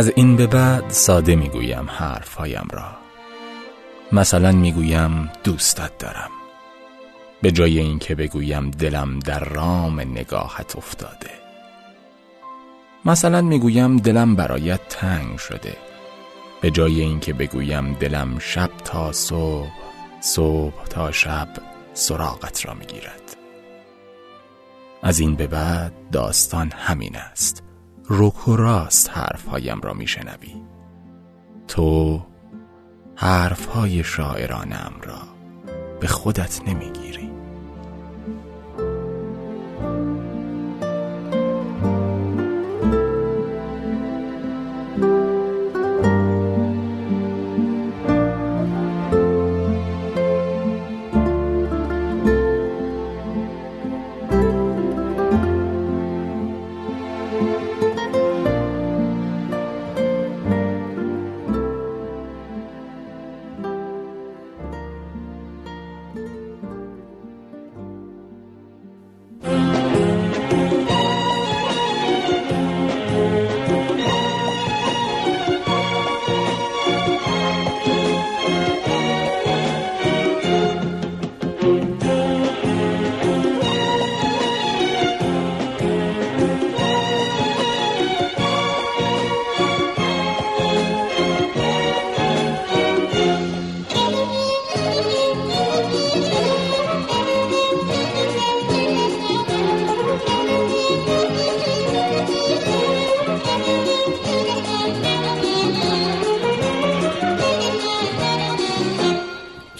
از این به بعد ساده می‌گویم حرفهایم را. مثلا می‌گویم دوستت دارم. به جای اینکه بگویم دلم در رام نگاهت افتاده. مثلا می‌گویم دلم برایت تنگ شده. به جای اینکه بگویم دلم شب تا صبح صبح تا شب سراغت را می‌گیرد. از این به بعد داستان همین است. رک و راست حرفهایم را میشنوی. تو حرفهای شاعرانم را به خودت نمی‌گیری.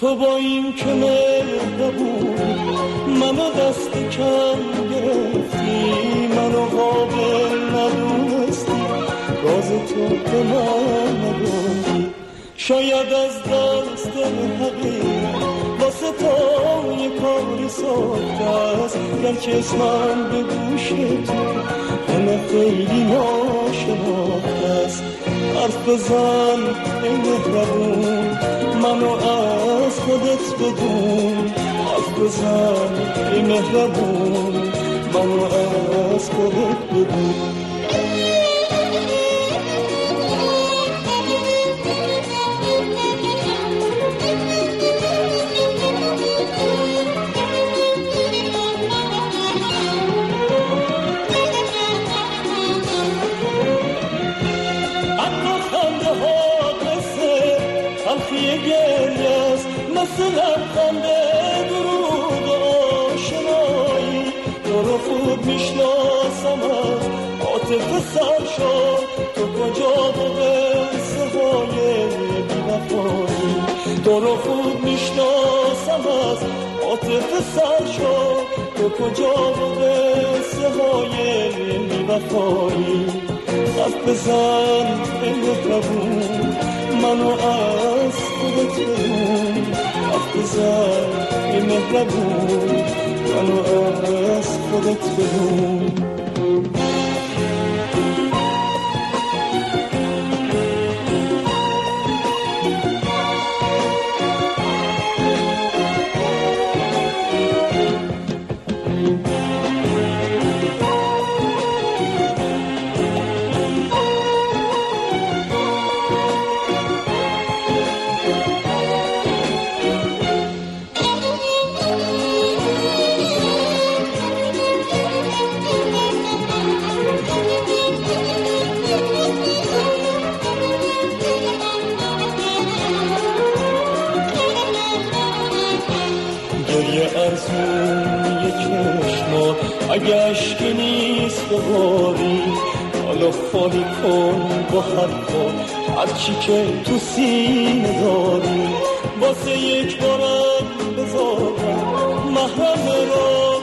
تو با این که مهربون منو دست کم گرفتی منو قابل ندونستی راز تو به من نگفتی شاید از دست حقیقت واسه تا یه کاری ساخته است گرچه اسمم به گوش تو همه خیلی ناشناخته است. حرف بزن ای مهربون منو خودت بدون حرف بزن ای مهربون. منو از خودت بدون. مثل لبخنده درود آشنایی تو رو خوب می‌شناسم از سر شد تو کجا با قصه های بیوفایی تو رو خوب می‌شناسم از سر شد تو کجا با قصه های بیوفایی حرف بزن ای مهربون منو از خودت بدون حرف بزن ای مهربون منو از خودت بدون گریه ارزون چشما اگه عشقی نیست بباری حالا خالی کن با حرفا هرچی که تو سینه داری. واسه یک بارم بذارم محرم را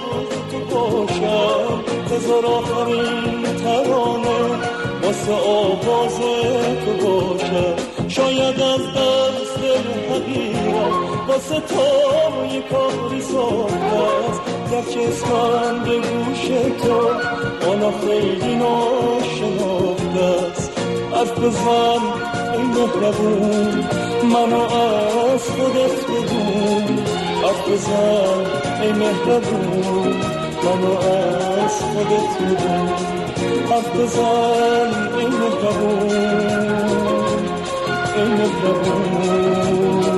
تو باشم. تزار آخرین ترانه واسه آواز تو باشم. شاید از واسه تو یه کاری گرچه اسمم به گوش تو آنا خیلی ناشناخته است. حرف بزن ای مهربون منو از خودت بدون حرف بزن ای مهربون منو از خودت بدون حرف بزن ای مهربون مهربون.